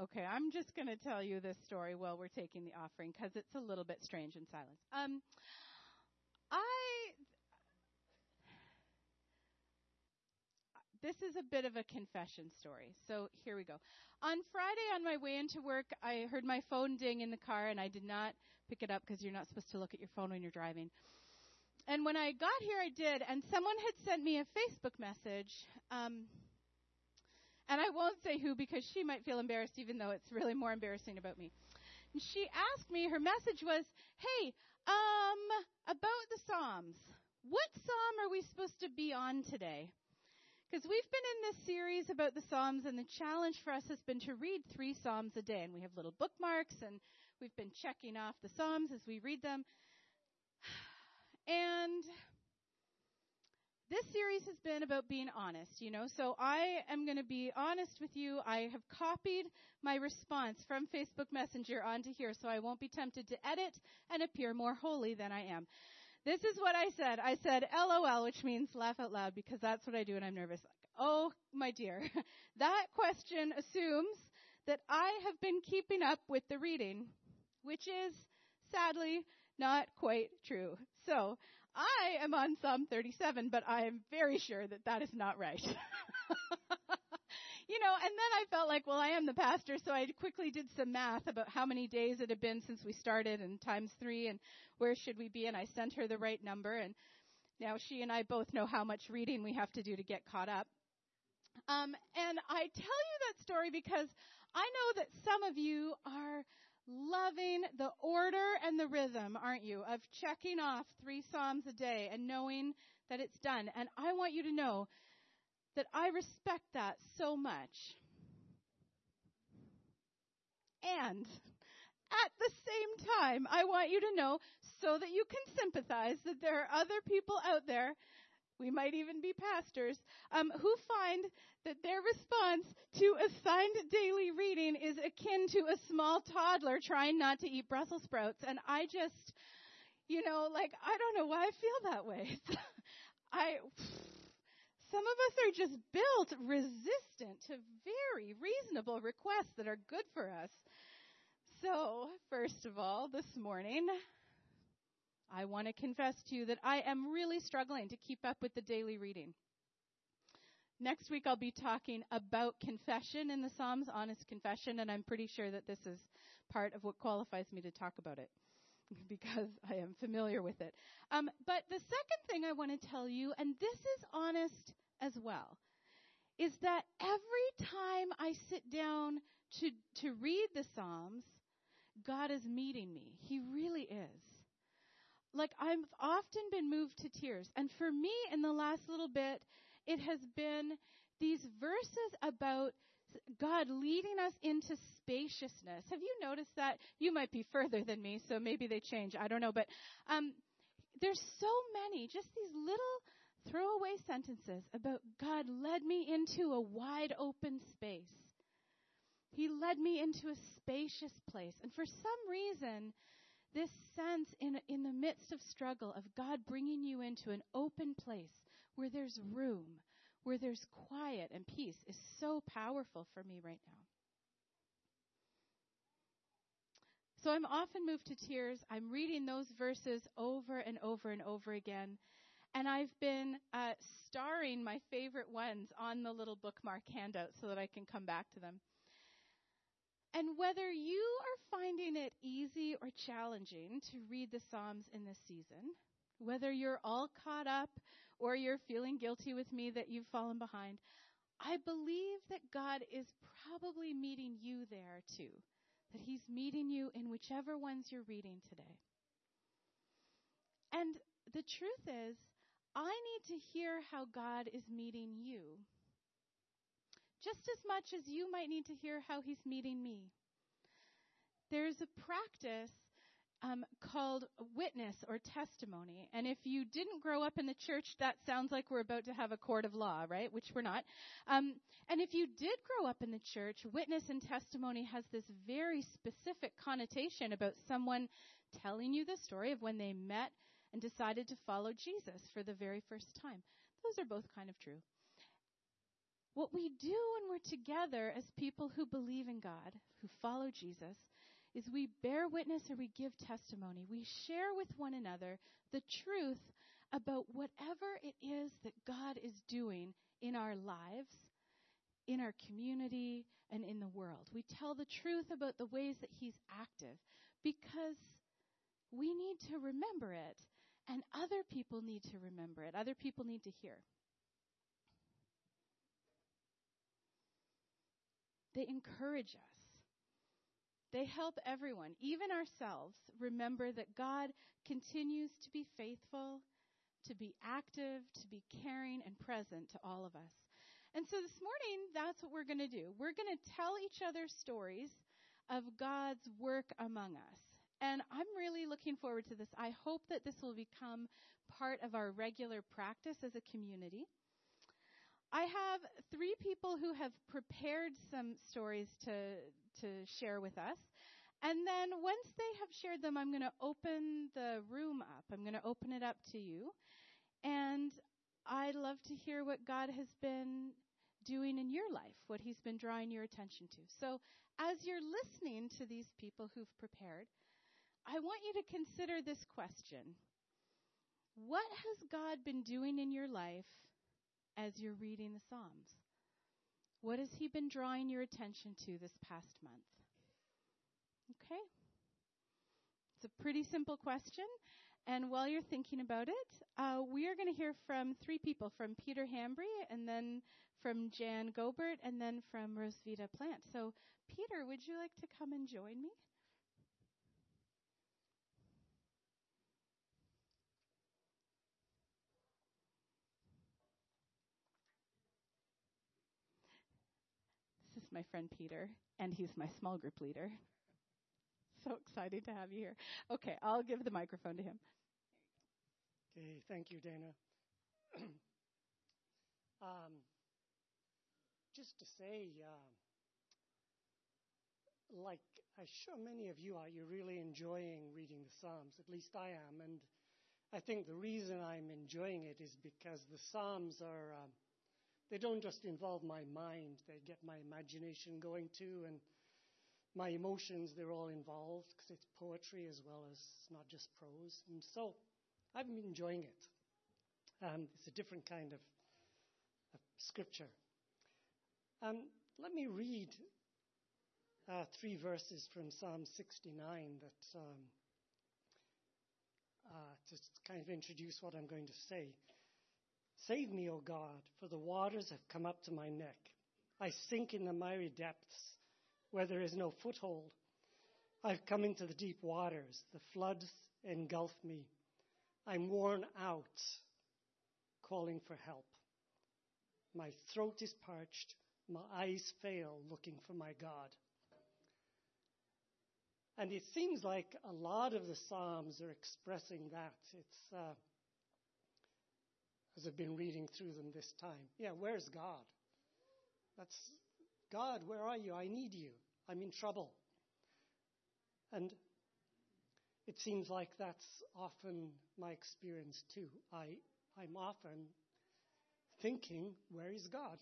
Okay, I'm just going to tell you this story while we're taking the offering because it's a little bit strange in silence. Um, I this is a bit of a confession story. So here we go. On Friday, on my way into work, I heard my phone ding in the car, and I did not pick it up because you're not supposed to look at your phone when you're driving. And when I got here, I did, and someone had sent me a Facebook message. Um, and I won't say who because she might feel embarrassed, even though it's really more embarrassing about me. And she asked me, her message was, Hey, um, about the Psalms. What Psalm are we supposed to be on today? Because we've been in this series about the Psalms, and the challenge for us has been to read three Psalms a day. And we have little bookmarks, and we've been checking off the Psalms as we read them. And this series has been about being honest, you know. So I am going to be honest with you. I have copied my response from Facebook Messenger onto here, so I won't be tempted to edit and appear more holy than I am. This is what I said. I said LOL, which means laugh out loud because that's what I do when I'm nervous. Like, oh, my dear. that question assumes that I have been keeping up with the reading, which is sadly not quite true. So, I am on Psalm 37, but I am very sure that that is not right. you know, and then I felt like, well, I am the pastor, so I quickly did some math about how many days it had been since we started and times three and where should we be, and I sent her the right number, and now she and I both know how much reading we have to do to get caught up. Um, and I tell you that story because I know that some of you are loving the order and the rhythm, aren't you, of checking off three Psalms a day and knowing that it's done. And I want you to know that I respect that so much. And at the same time, I want you to know so that you can sympathize that there are other people out there we might even be pastors, um, who find that their response to assigned daily reading is akin to a small toddler trying not to eat Brussels sprouts. And I just, you know, like, I don't know why I feel that way. I, some of us are just built resistant to very reasonable requests that are good for us. So, first of all, this morning, I want to confess to you that I am really struggling to keep up with the daily reading. Next week I'll be talking about confession in the Psalms, honest confession, and I'm pretty sure that this is part of what qualifies me to talk about it because I am familiar with it. Um, but the second thing I want to tell you, and this is honest as well, is that every time I sit down to, to read the Psalms, God is meeting me. He really is like I've often been moved to tears. And for me, in the last little bit, it has been these verses about God leading us into spaciousness. Have you noticed that? You might be further than me, so maybe they change. I don't know. But um, there's so many, just these little throwaway sentences about God led me into a wide open space. He led me into a spacious place. And for some reason, this sense in, in the midst of struggle of God bringing you into an open place where there's room, where there's quiet and peace is so powerful for me right now. So I'm often moved to tears. I'm reading those verses over and over and over again. And I've been uh, starring my favorite ones on the little bookmark handout so that I can come back to them. And whether you are finding it easy or challenging to read the Psalms in this season, whether you're all caught up or you're feeling guilty with me that you've fallen behind, I believe that God is probably meeting you there too. That He's meeting you in whichever ones you're reading today. And the truth is, I need to hear how God is meeting you just as much as you might need to hear how he's meeting me. There's a practice um, called witness or testimony. And if you didn't grow up in the church, that sounds like we're about to have a court of law, right? Which we're not. Um, and if you did grow up in the church, witness and testimony has this very specific connotation about someone telling you the story of when they met and decided to follow Jesus for the very first time. Those are both kind of true. What we do when we're together as people who believe in God, who follow Jesus, is we bear witness or we give testimony. We share with one another the truth about whatever it is that God is doing in our lives, in our community, and in the world. We tell the truth about the ways that He's active because we need to remember it, and other people need to remember it. Other people need to hear. They encourage us. They help everyone, even ourselves, remember that God continues to be faithful, to be active, to be caring and present to all of us. And so this morning, that's what we're going to do. We're going to tell each other stories of God's work among us. And I'm really looking forward to this. I hope that this will become part of our regular practice as a community. I have three people who have prepared some stories to, to share with us. And then once they have shared them, I'm going to open the room up. I'm going to open it up to you. And I'd love to hear what God has been doing in your life, what He's been drawing your attention to. So as you're listening to these people who've prepared, I want you to consider this question What has God been doing in your life as you're reading the Psalms? What has He been drawing your attention to this past month? Okay? It's a pretty simple question. And while you're thinking about it, uh, we are going to hear from three people from Peter Hambry, and then from Jan Gobert, and then from Rosvita Plant. So, Peter, would you like to come and join me? My friend Peter, and he's my small group leader. So excited to have you here. Okay, I'll give the microphone to him. Okay, thank you, Dana. um, just to say, uh, like I'm sure many of you are, you're really enjoying reading the Psalms. At least I am, and I think the reason I'm enjoying it is because the Psalms are. Um, they don't just involve my mind; they get my imagination going too, and my emotions. They're all involved because it's poetry as well as not just prose, and so I've been enjoying it. Um, it's a different kind of, of scripture. Um, let me read uh, three verses from Psalm 69 that um, uh, to kind of introduce what I'm going to say. Save me, O God, for the waters have come up to my neck. I sink in the miry depths where there is no foothold. I've come into the deep waters. The floods engulf me. I'm worn out calling for help. My throat is parched. My eyes fail looking for my God. And it seems like a lot of the Psalms are expressing that. It's, uh, I've been reading through them this time. Yeah, where's God? That's God, where are you? I need you. I'm in trouble. And it seems like that's often my experience too. I, I'm often thinking, where is God?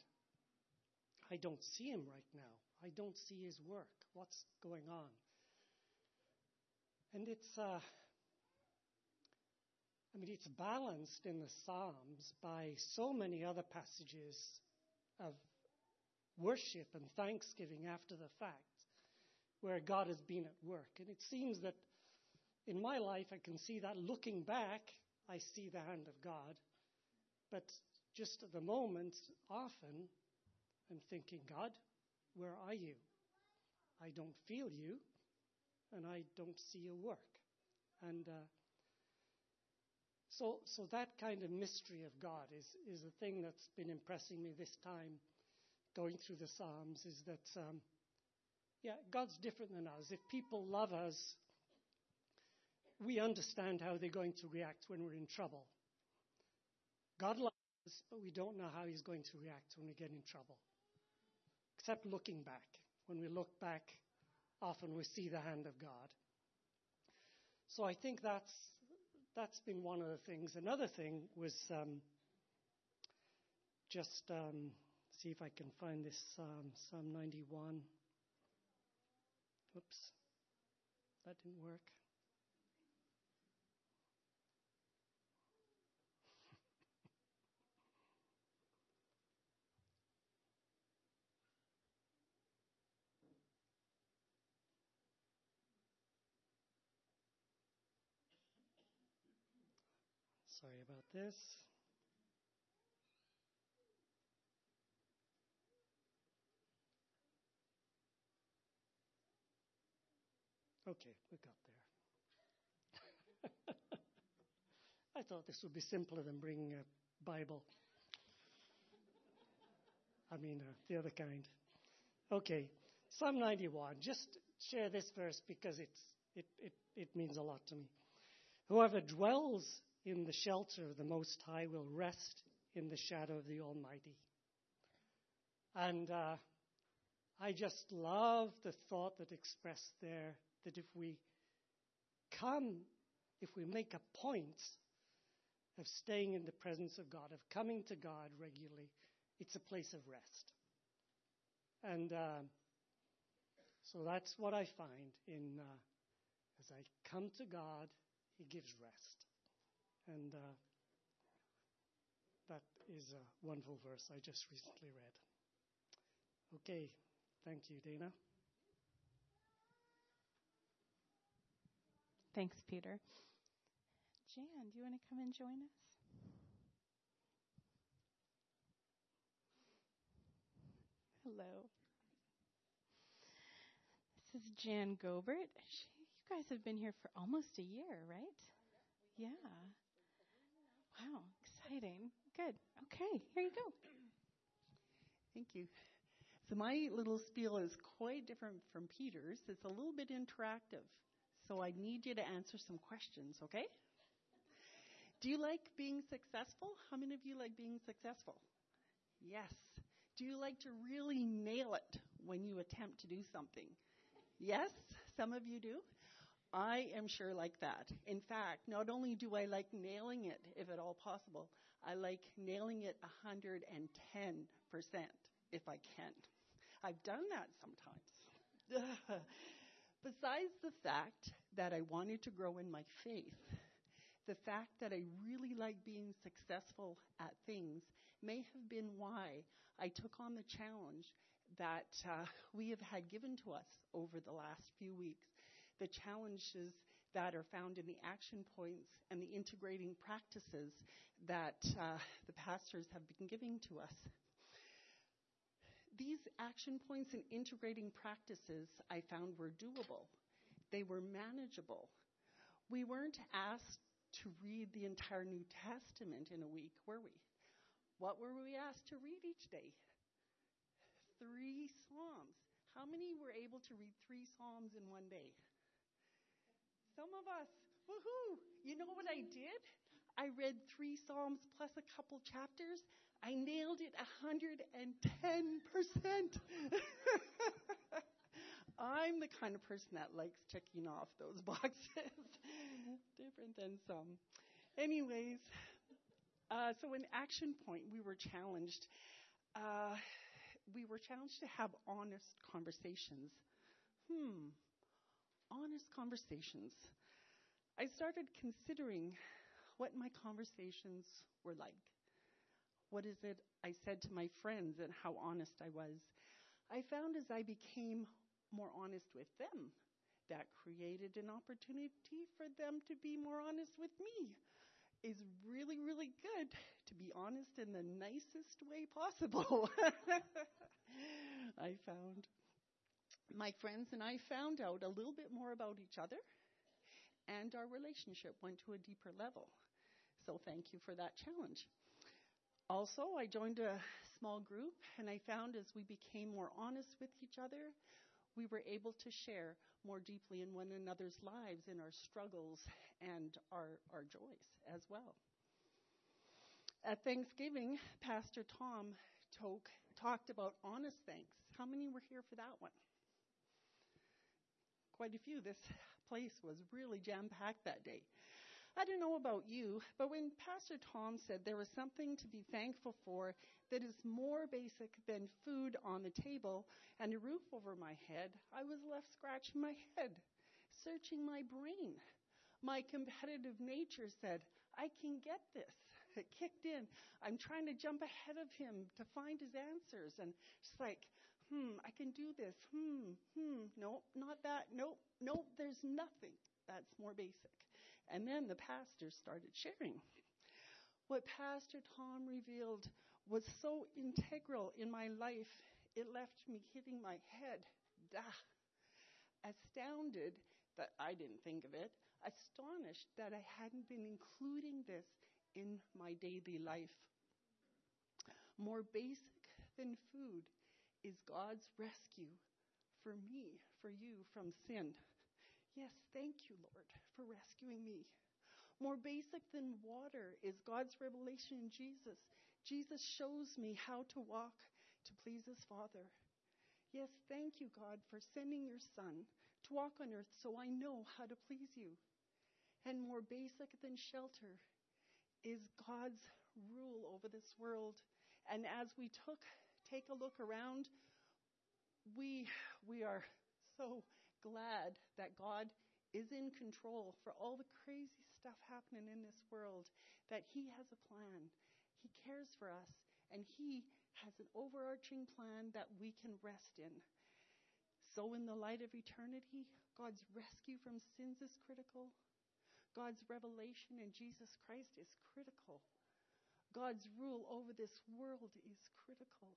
I don't see him right now. I don't see his work. What's going on? And it's, uh, I mean, it's balanced in the Psalms by so many other passages of worship and thanksgiving after the fact, where God has been at work. And it seems that in my life, I can see that looking back, I see the hand of God. But just at the moment, often, I'm thinking, God, where are you? I don't feel you, and I don't see your work. And uh, so, so that kind of mystery of God is, is a thing that's been impressing me this time going through the Psalms is that, um, yeah, God's different than us. If people love us, we understand how they're going to react when we're in trouble. God loves us, but we don't know how He's going to react when we get in trouble. Except looking back. When we look back, often we see the hand of God. So I think that's that's been one of the things. Another thing was um, just um, see if I can find this Psalm, Psalm 91. Oops, that didn't work. Sorry about this. Okay, we got there. I thought this would be simpler than bringing a Bible. I mean, uh, the other kind. Okay, Psalm 91. Just share this verse because it's, it, it, it means a lot to me. Whoever dwells in the shelter of the Most High will rest in the shadow of the Almighty. And uh, I just love the thought that expressed there that if we come, if we make a point of staying in the presence of God, of coming to God regularly, it's a place of rest. And uh, so that's what I find in uh, as I come to God, He gives rest. And uh, that is a wonderful verse I just recently read. Okay, thank you, Dana. Thanks, Peter. Jan, do you want to come and join us? Hello. This is Jan Gobert. She, you guys have been here for almost a year, right? Yeah. Wow, exciting. Good. Okay, here you go. Thank you. So my little spiel is quite different from Peter's. It's a little bit interactive. So I need you to answer some questions, okay? Do you like being successful? How many of you like being successful? Yes. Do you like to really nail it when you attempt to do something? Yes, some of you do. I am sure like that. In fact, not only do I like nailing it, if at all possible, I like nailing it 110% if I can. I've done that sometimes. Besides the fact that I wanted to grow in my faith, the fact that I really like being successful at things may have been why I took on the challenge that uh, we have had given to us over the last few weeks. The challenges that are found in the action points and the integrating practices that uh, the pastors have been giving to us. These action points and integrating practices I found were doable. They were manageable. We weren't asked to read the entire New Testament in a week, were we? What were we asked to read each day? Three Psalms. How many were able to read three Psalms in one day? Some of us. Woohoo! You know what I did? I read three Psalms plus a couple chapters. I nailed it 110%. I'm the kind of person that likes checking off those boxes. Different than some. Anyways, uh, so in Action Point, we were challenged. Uh, we were challenged to have honest conversations. Hmm, honest conversations. I started considering what my conversations were like. What is it I said to my friends and how honest I was? I found as I became more honest with them, that created an opportunity for them to be more honest with me. Is really, really good to be honest in the nicest way possible. I found my friends and I found out a little bit more about each other, and our relationship went to a deeper level. So, thank you for that challenge. Also, I joined a small group, and I found as we became more honest with each other, we were able to share more deeply in one another's lives, in our struggles and our, our joys as well. At Thanksgiving, Pastor Tom talk, talked about honest thanks. How many were here for that one? Quite a few. This place was really jam packed that day. I don't know about you, but when Pastor Tom said there was something to be thankful for that is more basic than food on the table and a roof over my head, I was left scratching my head, searching my brain. My competitive nature said, I can get this. It kicked in. I'm trying to jump ahead of him to find his answers. And it's like, hmm, I can do this. Hmm, hmm, nope, not that. Nope, nope, there's nothing that's more basic. And then the pastor started sharing. What Pastor Tom revealed was so integral in my life, it left me hitting my head. Dah. Astounded that I didn't think of it, astonished that I hadn't been including this in my daily life. More basic than food is God's rescue for me, for you from sin. Yes, thank you, Lord, for rescuing me. More basic than water is God's revelation in Jesus. Jesus shows me how to walk to please his Father. Yes, thank you, God, for sending your Son to walk on earth so I know how to please you. And more basic than shelter is God's rule over this world. And as we took take a look around, we we are so glad that God is in control for all the crazy stuff happening in this world, that He has a plan. He cares for us, and He has an overarching plan that we can rest in. So, in the light of eternity, God's rescue from sins is critical. God's revelation in Jesus Christ is critical. God's rule over this world is critical.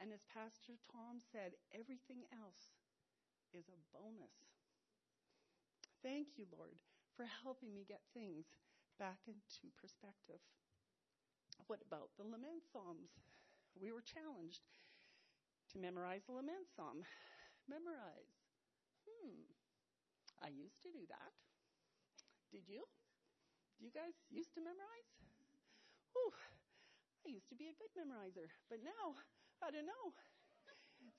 And as Pastor Tom said, everything else is a bonus. Thank you, Lord, for helping me get things back into perspective. What about the lament psalms? We were challenged to memorize the lament psalm. Memorize. Hmm. I used to do that. Did you? Do you guys used to memorize? Whew, I used to be a good memorizer, but now, I don't know.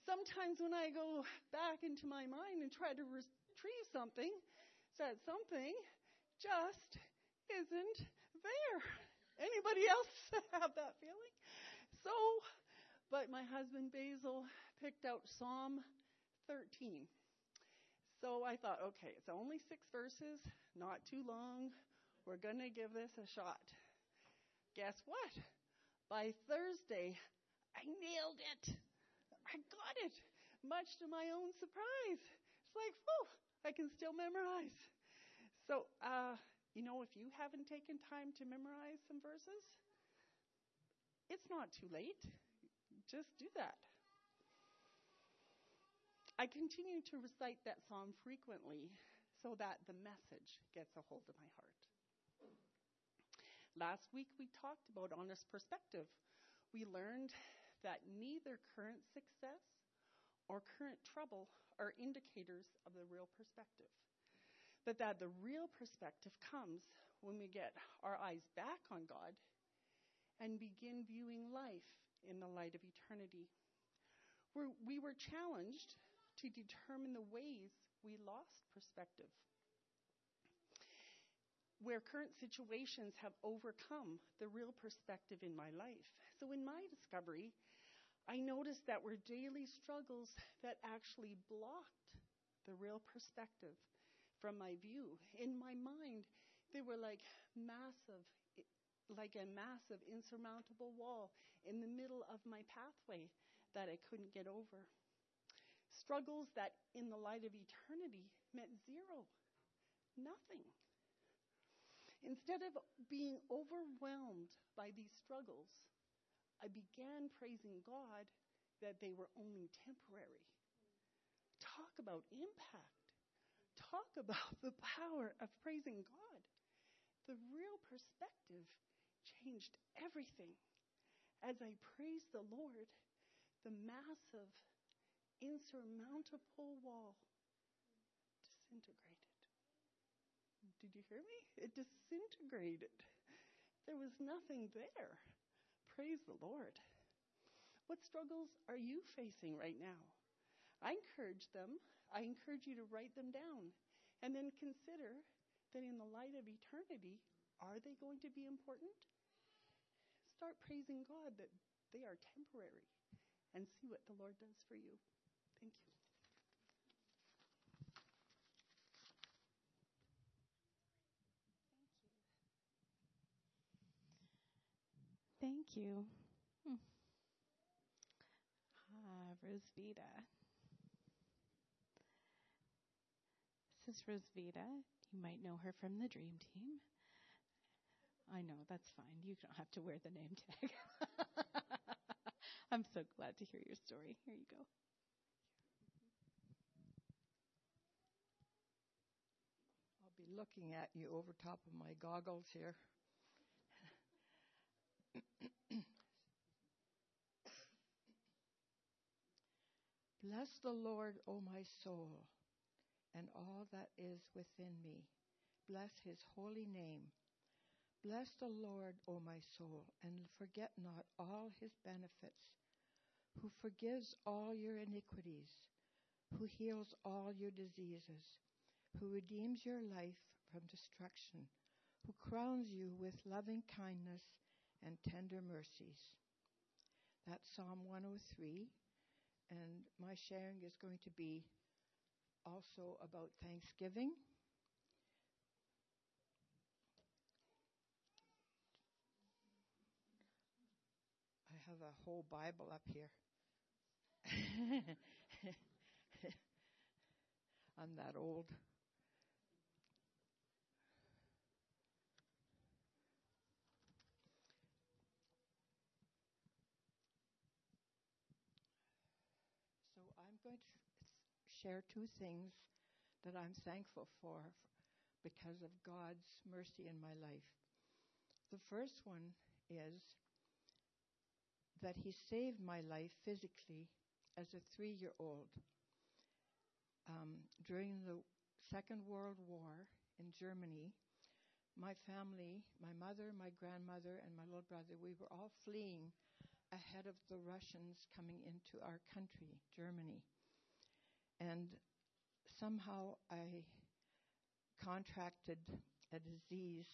Sometimes when I go back into my mind and try to retrieve something, that something just isn't there. Anybody else have that feeling? So, but my husband Basil picked out Psalm 13. So I thought, okay, it's only six verses, not too long. We're going to give this a shot. Guess what? By Thursday, I nailed it. I got it, much to my own surprise. It's like, whew, I can still memorize. So, uh, you know, if you haven't taken time to memorize some verses, it's not too late. Just do that. I continue to recite that psalm frequently so that the message gets a hold of my heart. Last week we talked about honest perspective. We learned that neither current success or current trouble are indicators of the real perspective. But that the real perspective comes when we get our eyes back on God and begin viewing life in the light of eternity. We're, we were challenged to determine the ways we lost perspective. Where current situations have overcome the real perspective in my life. So, in my discovery, I noticed that were daily struggles that actually blocked the real perspective from my view. In my mind, they were like massive, like a massive insurmountable wall in the middle of my pathway that I couldn't get over struggles that, in the light of eternity, meant zero, nothing. Instead of being overwhelmed by these struggles, I began praising God that they were only temporary. Talk about impact. Talk about the power of praising God. The real perspective changed everything. As I praised the Lord, the massive insurmountable wall disintegrated. Did you hear me? It disintegrated. There was nothing there. Praise the Lord. What struggles are you facing right now? I encourage them. I encourage you to write them down and then consider that in the light of eternity, are they going to be important? Start praising God that they are temporary and see what the Lord does for you. Thank you. Thank you. Hmm. Ah, Rosvita. This is Rosvita. You might know her from the Dream Team. I know, that's fine. You don't have to wear the name tag. I'm so glad to hear your story. Here you go. I'll be looking at you over top of my goggles here. Bless the Lord, O my soul, and all that is within me. Bless his holy name. Bless the Lord, O my soul, and forget not all his benefits, who forgives all your iniquities, who heals all your diseases, who redeems your life from destruction, who crowns you with loving kindness and tender mercies. That's Psalm 103 and my sharing is going to be also about Thanksgiving. I have a whole Bible up here. I'm that old. going to share two things that I'm thankful for because of God's mercy in my life. The first one is that He saved my life physically as a three year old. Um, during the Second World War in Germany, my family, my mother, my grandmother, and my little brother, we were all fleeing ahead of the Russians coming into our country, Germany. And somehow I contracted a disease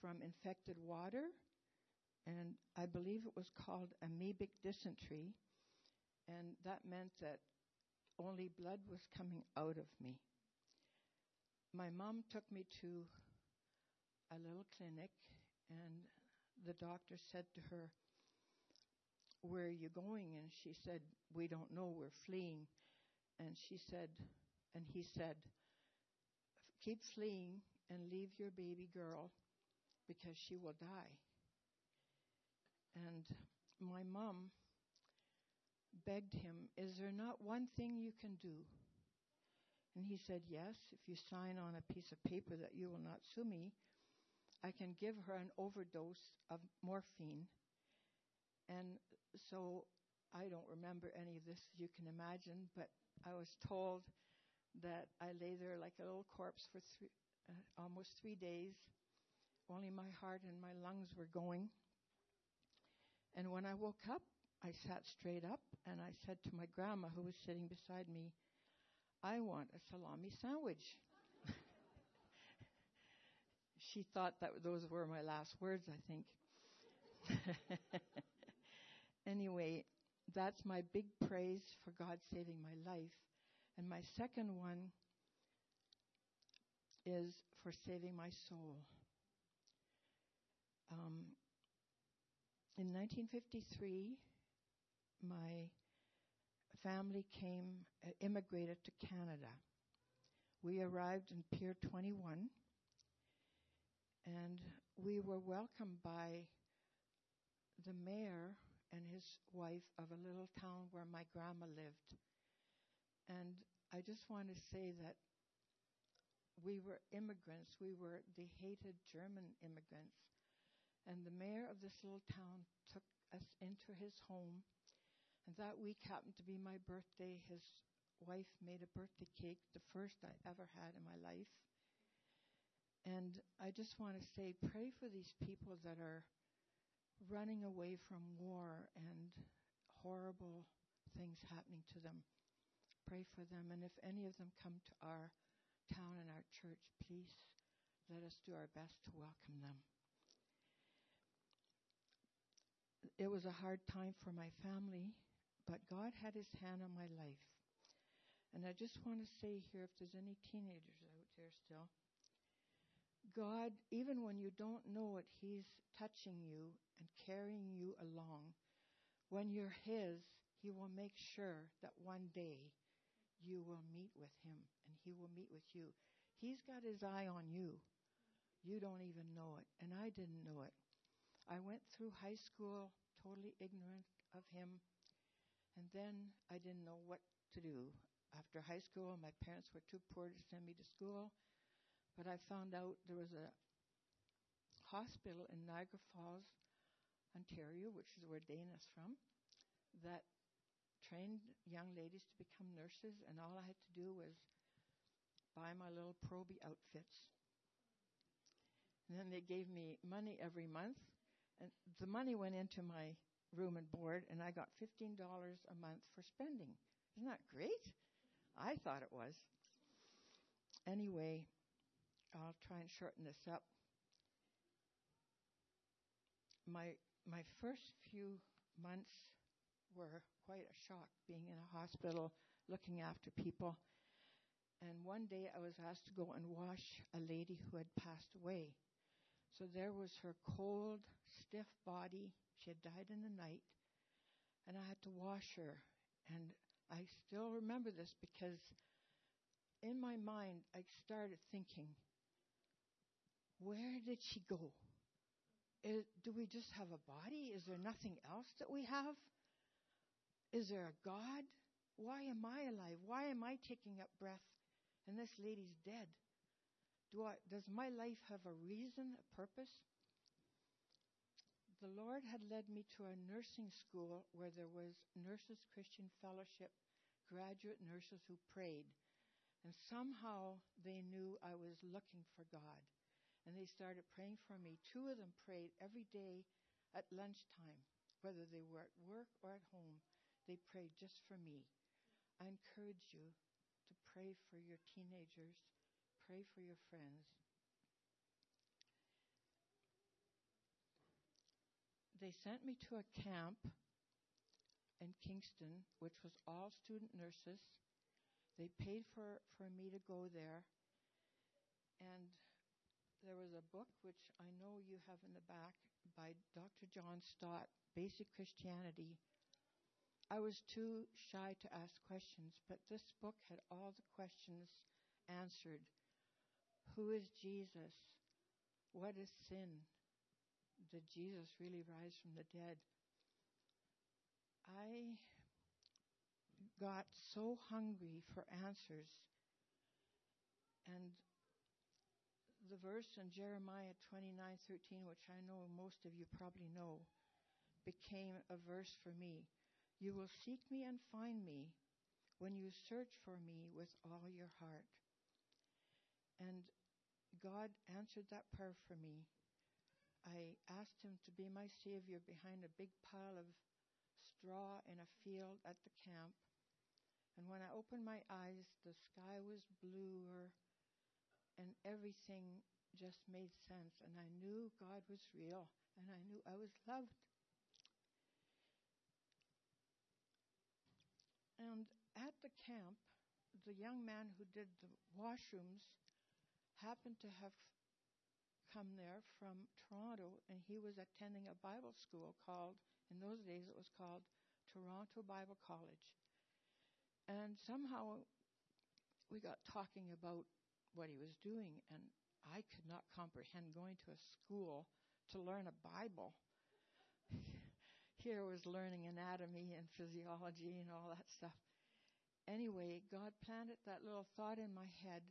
from infected water, and I believe it was called amoebic dysentery, and that meant that only blood was coming out of me. My mom took me to a little clinic, and the doctor said to her, Where are you going? And she said, We don't know, we're fleeing. And she said, and he said, keep fleeing and leave your baby girl because she will die. And my mom begged him, Is there not one thing you can do? And he said, Yes, if you sign on a piece of paper that you will not sue me, I can give her an overdose of morphine. And so I don't remember any of this, you can imagine, but I was told that I lay there like a little corpse for three, uh, almost three days. Only my heart and my lungs were going. And when I woke up, I sat straight up and I said to my grandma, who was sitting beside me, I want a salami sandwich. she thought that those were my last words, I think. anyway, that's my big praise for God saving my life. And my second one is for saving my soul. Um, in 1953, my family came, uh, immigrated to Canada. We arrived in Pier 21, and we were welcomed by the mayor and his wife of a little town where my grandma lived. And I just want to say that we were immigrants. We were the hated German immigrants. And the mayor of this little town took us into his home. And that week happened to be my birthday. His wife made a birthday cake, the first I ever had in my life. And I just want to say, pray for these people that are running away from war and horrible things happening to them. Pray for them. And if any of them come to our town and our church, please let us do our best to welcome them. It was a hard time for my family, but God had his hand on my life. And I just want to say here if there's any teenagers out there still, God, even when you don't know it, He's touching you and carrying you along. When you're His, He will make sure that one day you will meet with Him and He will meet with you. He's got His eye on you. You don't even know it. And I didn't know it. I went through high school totally ignorant of Him. And then I didn't know what to do. After high school, my parents were too poor to send me to school. But I found out there was a hospital in Niagara Falls, Ontario, which is where Dana's from, that trained young ladies to become nurses, and all I had to do was buy my little Proby outfits. And then they gave me money every month, and the money went into my room and board, and I got $15 a month for spending. Isn't that great? I thought it was. Anyway, I'll try and shorten this up. My my first few months were quite a shock being in a hospital looking after people. And one day I was asked to go and wash a lady who had passed away. So there was her cold, stiff body. She had died in the night. And I had to wash her. And I still remember this because in my mind I started thinking, where did she go? Is, do we just have a body? Is there nothing else that we have? Is there a God? Why am I alive? Why am I taking up breath and this lady's dead? Do I, does my life have a reason, a purpose? The Lord had led me to a nursing school where there was Nurses Christian Fellowship, graduate nurses who prayed. And somehow they knew I was looking for God and they started praying for me. Two of them prayed every day at lunchtime, whether they were at work or at home. They prayed just for me. I encourage you to pray for your teenagers, pray for your friends. They sent me to a camp in Kingston, which was all student nurses. They paid for, for me to go there. And there was a book which I know you have in the back by Dr. John Stott, Basic Christianity. I was too shy to ask questions, but this book had all the questions answered. Who is Jesus? What is sin? Did Jesus really rise from the dead? I got so hungry for answers. And the verse in Jeremiah 29:13, which I know most of you probably know, became a verse for me. You will seek me and find me when you search for me with all your heart. And God answered that prayer for me. I asked him to be my savior behind a big pile of straw in a field at the camp. And when I opened my eyes, the sky was bluer and everything just made sense. And I knew God was real, and I knew I was loved. And at the camp, the young man who did the washrooms happened to have come there from Toronto, and he was attending a Bible school called, in those days it was called Toronto Bible College. And somehow we got talking about what he was doing, and I could not comprehend going to a school to learn a Bible. Here was learning anatomy and physiology and all that stuff. Anyway, God planted that little thought in my head,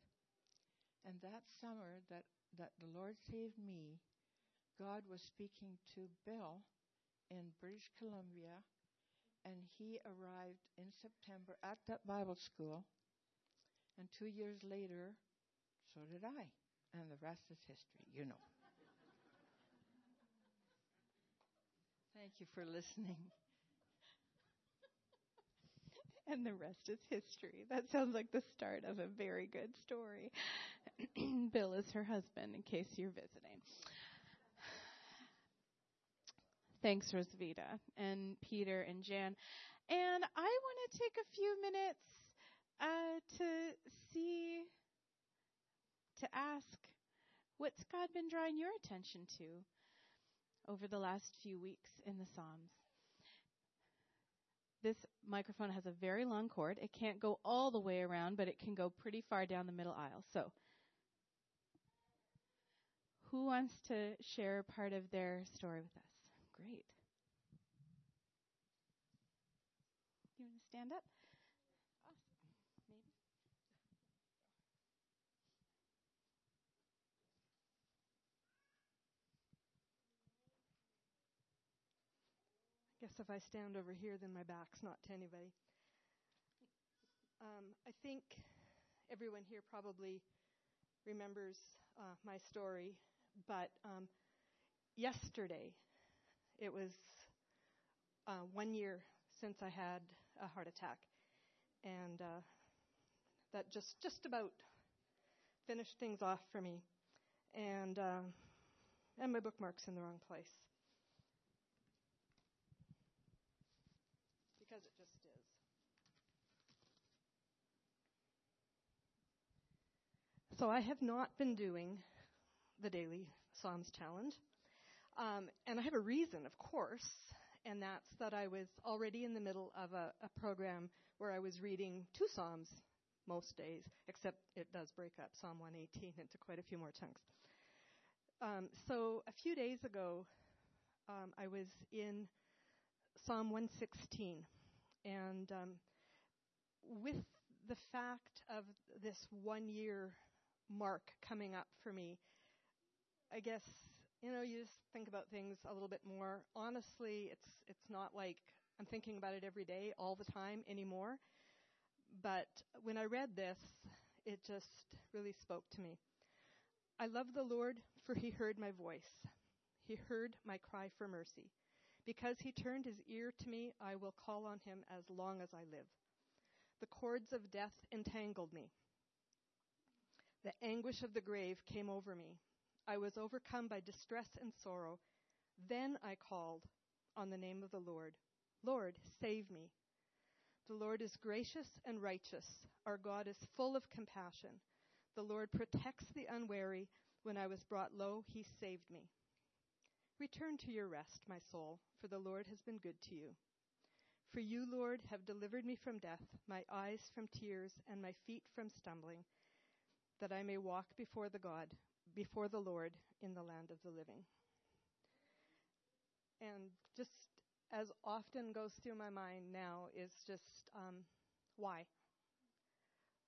and that summer that, that the Lord saved me, God was speaking to Bill in British Columbia, and he arrived in September at that Bible school. And two years later, so did I. And the rest is history, you know. Thank you for listening. and the rest is history. That sounds like the start of a very good story. Bill is her husband, in case you're visiting. Thanks, Rosvita and Peter and Jan. And I want to take a few minutes uh, to see, to ask, what's God been drawing your attention to over the last few weeks in the Psalms? This microphone has a very long cord. It can't go all the way around, but it can go pretty far down the middle aisle. So, who wants to share part of their story with us? Great. You want to stand up? Guess if I stand over here, then my back's not to anybody. Um, I think everyone here probably remembers uh, my story, but um, yesterday it was uh, one year since I had a heart attack, and uh, that just just about finished things off for me, and uh, and my bookmark's in the wrong place. because it just is. So I have not been doing the daily Psalms challenge. Um, and I have a reason, of course, and that's that I was already in the middle of a, a program where I was reading two Psalms most days, except it does break up Psalm 118 into quite a few more chunks. Um, so a few days ago, um, I was in Psalm 116. And um, with the fact of this one year mark coming up for me, I guess you know you just think about things a little bit more. Honestly, it's it's not like I'm thinking about it every day all the time anymore. But when I read this, it just really spoke to me. I love the Lord, for he heard my voice. He heard my cry for mercy. Because he turned his ear to me, I will call on him as long as I live. The cords of death entangled me. The anguish of the grave came over me. I was overcome by distress and sorrow. Then I called on the name of the Lord. Lord, save me. The Lord is gracious and righteous. Our God is full of compassion. The Lord protects the unwary. When I was brought low, he saved me. Return to your rest, my soul, for the Lord has been good to you. For you, Lord, have delivered me from death, my eyes from tears, and my feet from stumbling, that I may walk before the God, before the Lord, in the land of the living. And just as often goes through my mind now is just um, why?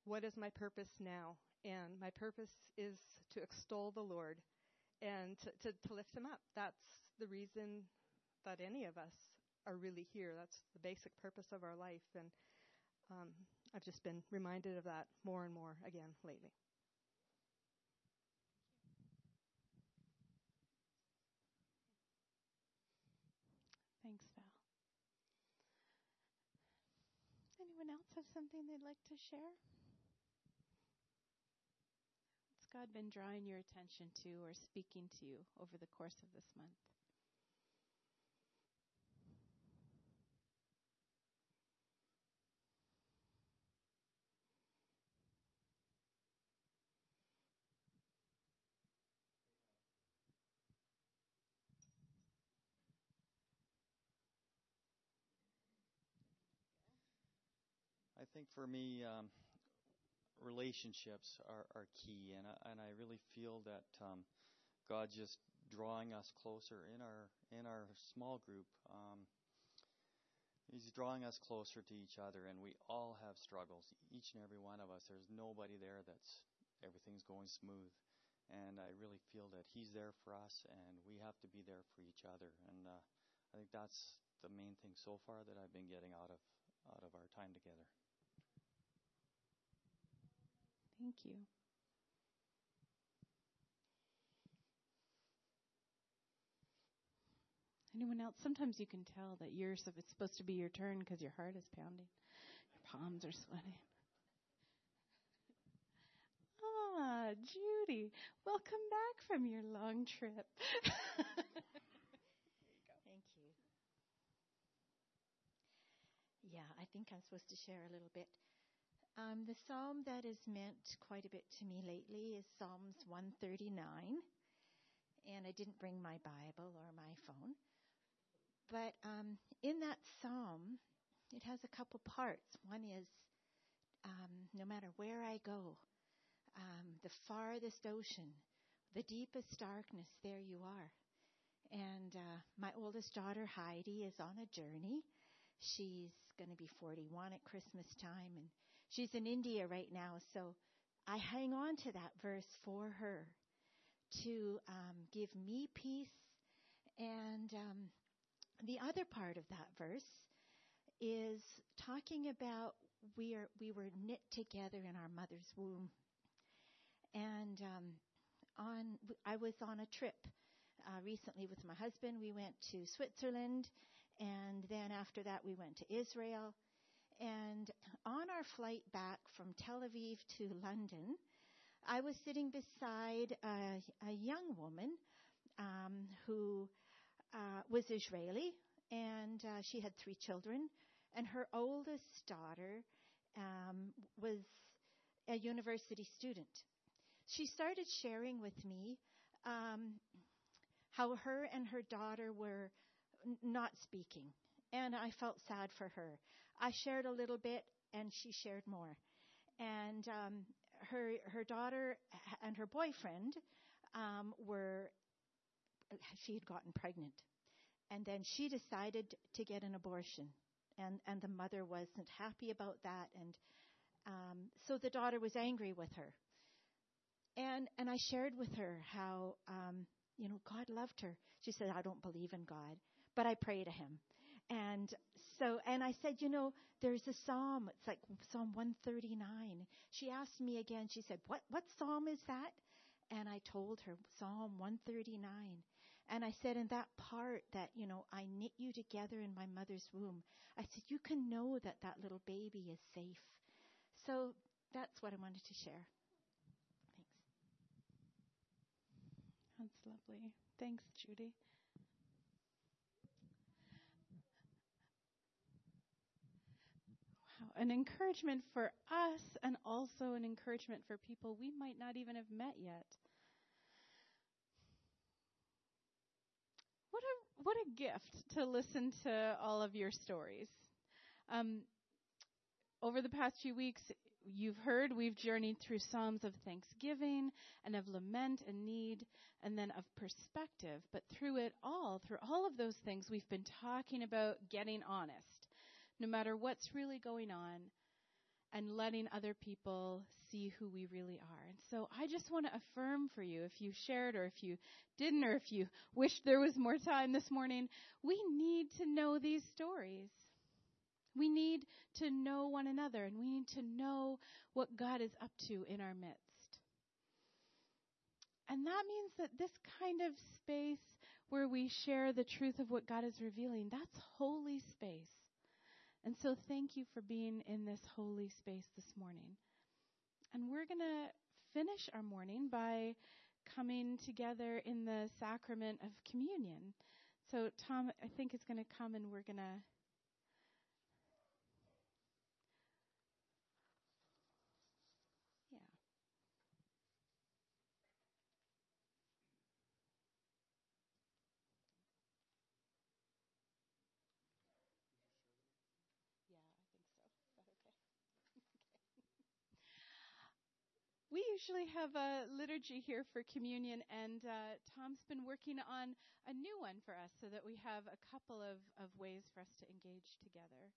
What is my purpose now? And my purpose is to extol the Lord and to, to, to lift him up. That's the reason that any of us are really here. That's the basic purpose of our life. And um, I've just been reminded of that more and more again lately. Thanks, Val. Anyone else have something they'd like to share? What's God been drawing your attention to or speaking to you over the course of this month? Think for me, um, relationships are, are key, and I, and I really feel that um, God just drawing us closer in our in our small group. Um, he's drawing us closer to each other, and we all have struggles. Each and every one of us. There's nobody there that's everything's going smooth, and I really feel that He's there for us, and we have to be there for each other. And uh, I think that's the main thing so far that I've been getting out of out of our time together. Thank you. Anyone else? Sometimes you can tell that you're so it's supposed to be your turn because your heart is pounding, your palms are sweating. Ah, Ah, Judy, welcome back from your long trip. Thank you. Yeah, I think I'm supposed to share a little bit. Um, the psalm that has meant quite a bit to me lately is Psalms 139. And I didn't bring my Bible or my phone. But um, in that psalm, it has a couple parts. One is um, no matter where I go, um, the farthest ocean, the deepest darkness, there you are. And uh, my oldest daughter, Heidi, is on a journey. She's going to be 41 at Christmas time, and she's in India right now. So I hang on to that verse for her to um, give me peace. And um, the other part of that verse is talking about we are we were knit together in our mother's womb. And um, on I was on a trip uh, recently with my husband. We went to Switzerland, and then after that we went to Israel. And on our flight back from Tel Aviv to London, I was sitting beside a, a young woman um, who uh, was Israeli, and uh, she had three children. And her oldest daughter um, was a university student. She started sharing with me um, how her and her daughter were n- not speaking, and I felt sad for her. I shared a little bit, and she shared more. And um, her her daughter and her boyfriend um, were she had gotten pregnant, and then she decided to get an abortion, and and the mother wasn't happy about that, and um, so the daughter was angry with her. And and I shared with her how um, you know God loved her. She said, "I don't believe in God, but I pray to Him." And so, and I said, you know, there's a psalm. It's like Psalm 139. She asked me again. She said, "What what psalm is that?" And I told her Psalm 139. And I said, in that part that, you know, I knit you together in my mother's womb, I said, you can know that that little baby is safe. So that's what I wanted to share. Thanks. That's lovely. Thanks, Judy. An encouragement for us and also an encouragement for people we might not even have met yet. What a what a gift to listen to all of your stories. Um, over the past few weeks, you've heard we've journeyed through Psalms of thanksgiving and of lament and need and then of perspective. But through it all, through all of those things, we've been talking about getting honest, no matter what's really going on, and letting other people see who we really are. And so I just want to affirm for you, if you shared or if you didn't, or if you wished there was more time this morning, we need to know these stories. We need to know one another and we need to know what God is up to in our midst. And that means that this kind of space where we share the truth of what God is revealing, that's holy space. And so thank you for being in this holy space this morning. And we're going to finish our morning by coming together in the sacrament of communion. So Tom, I think, is going to come and we're going to we usually have a liturgy here for communion, and uh, Tom's been working on a new one for us so that we have a couple of, of ways for us to engage together.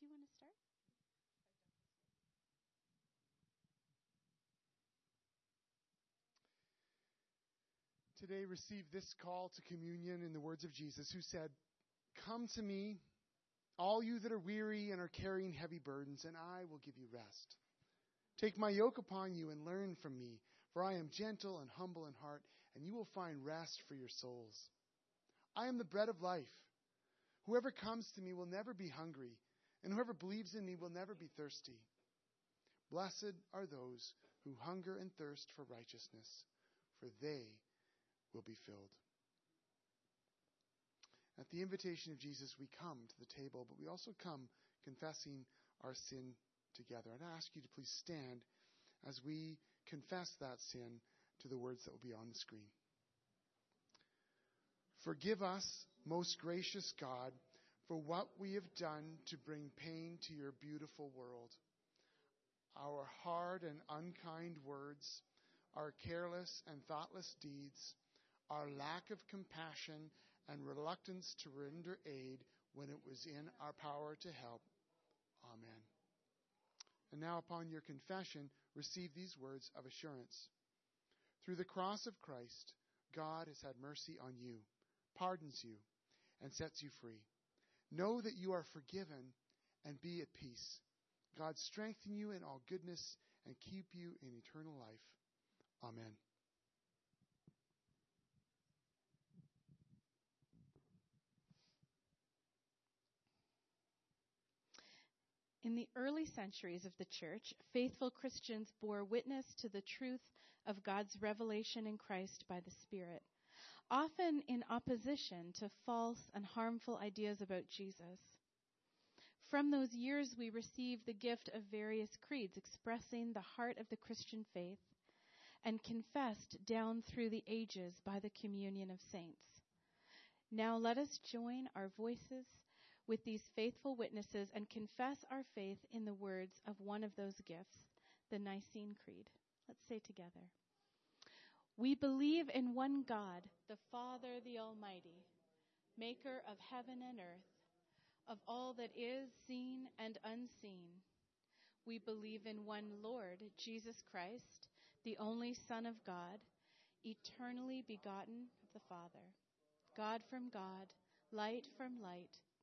Do you want to start? Today, receive this call to communion in the words of Jesus, who said, Come to me, all you that are weary and are carrying heavy burdens, and I will give you rest. Take my yoke upon you and learn from me, for I am gentle and humble in heart, and you will find rest for your souls. I am the bread of life. Whoever comes to me will never be hungry, and whoever believes in me will never be thirsty. Blessed are those who hunger and thirst for righteousness, for they will be filled. At the invitation of Jesus, we come to the table, but we also come confessing our sin together. And I ask you to please stand as we confess that sin to the words that will be on the screen. Forgive us, most gracious God, for what we have done to bring pain to your beautiful world. Our hard and unkind words, our careless and thoughtless deeds, our lack of compassion and reluctance to render aid when it was in our power to help. Amen. And now, upon your confession, receive these words of assurance. Through the cross of Christ, God has had mercy on you, pardons you, and sets you free. Know that you are forgiven and be at peace. God strengthen you in all goodness and keep you in eternal life. Amen. In the early centuries of the church, faithful Christians bore witness to the truth of God's revelation in Christ by the Spirit, often in opposition to false and harmful ideas about Jesus. From those years, we receive the gift of various creeds expressing the heart of the Christian faith and confessed down through the ages by the communion of saints. Now let us join our voices with these faithful witnesses and confess our faith in the words of one of those gifts, the Nicene Creed. Let's say together. We believe in one God, the Father, the Almighty, maker of heaven and earth, of all that is seen and unseen. We believe in one Lord, Jesus Christ, the only Son of God, eternally begotten of the Father, God from God, light from light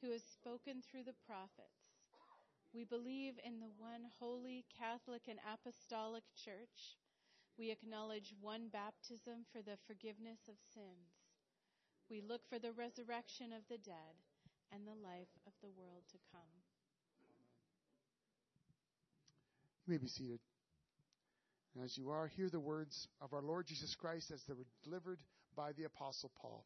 who has spoken through the prophets. We believe in the one holy Catholic and Apostolic Church. We acknowledge one baptism for the forgiveness of sins. We look for the resurrection of the dead and the life of the world to come. You may be seated. And as you are, hear the words of our Lord Jesus Christ as they were delivered by the Apostle Paul.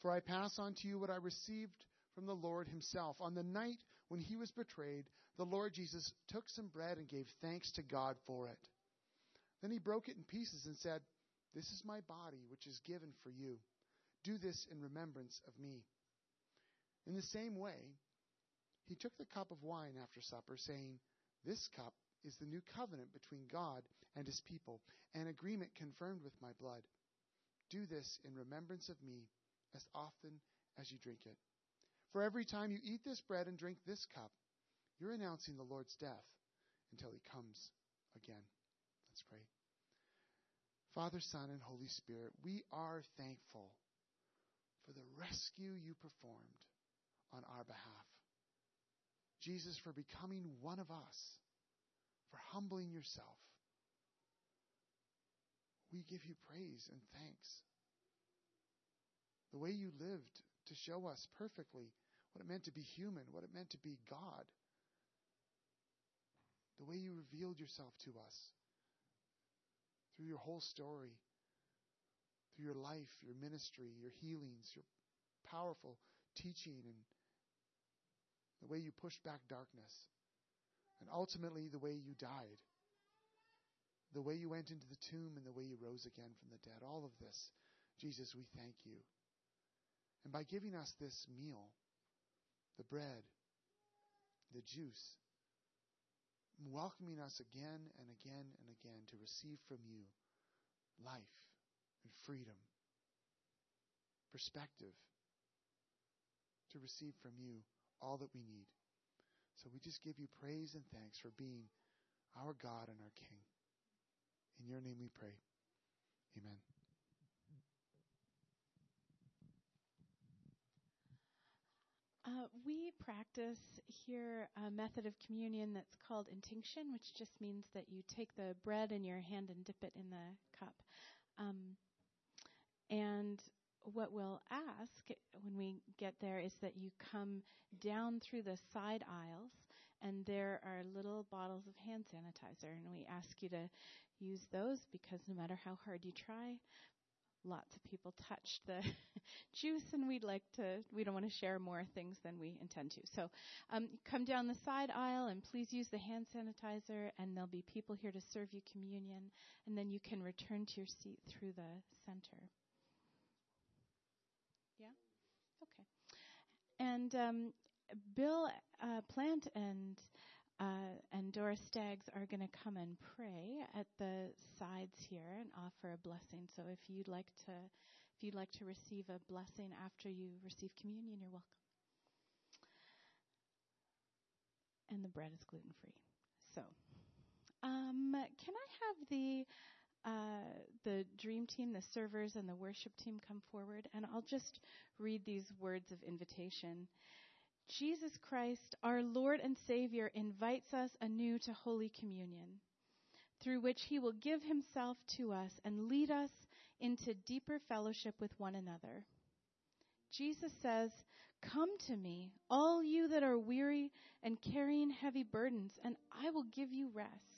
For I pass on to you what I received from the Lord himself. On the night when he was betrayed, the Lord Jesus took some bread and gave thanks to God for it. Then he broke it in pieces and said, This is my body, which is given for you. Do this in remembrance of me. In the same way, he took the cup of wine after supper, saying, This cup is the new covenant between God and his people, an agreement confirmed with my blood. Do this in remembrance of me as often as you drink it. For every time you eat this bread and drink this cup, you're announcing the Lord's death until he comes again. Let's pray. Father, Son, and Holy Spirit, we are thankful for the rescue you performed on our behalf. Jesus, for becoming one of us, for humbling yourself. We give you praise and thanks. The way you lived to show us perfectly what it meant to be human, what it meant to be God. The way you revealed yourself to us through your whole story, through your life, your ministry, your healings, your powerful teaching, and the way you pushed back darkness, and ultimately the way you died. the way you went into the tomb and the way you rose again from the dead. All of this, Jesus, we thank you. And by giving us this meal, the bread, the juice, welcoming us again and again and again to receive from you life and freedom, perspective, to receive from you all that we need. So we just give you praise and thanks for being our God and our King. In your name we pray. Amen. Uh, we practice here a method of communion that's called intinction, which just means that you take the bread in your hand and dip it in the cup. Um, and what we'll ask when we get there is that you come down through the side aisles, and there are little bottles of hand sanitizer, and we ask you to use those because no matter how hard you try, lots of people touch the juice and we'd like to we don't want to share more things than we intend to. So um, come down the side aisle and please use the hand sanitizer and there'll be people here to serve you communion and then you can return to your seat through the center. Yeah? Okay. And um, bill uh, plant and uh, and Doris Staggs are going to come and pray at the sides here and offer a blessing. So if you'd like to, if you'd like to receive a blessing after you receive communion, you're welcome. And the bread is gluten free. So, um, can I have the uh, the dream team, the servers, and the worship team come forward? And I'll just read these words of invitation. Jesus Christ, our Lord and Savior, invites us anew to Holy Communion, through which He will give Himself to us and lead us into deeper fellowship with one another. Jesus says, Come to me, all you that are weary and carrying heavy burdens, and I will give you rest.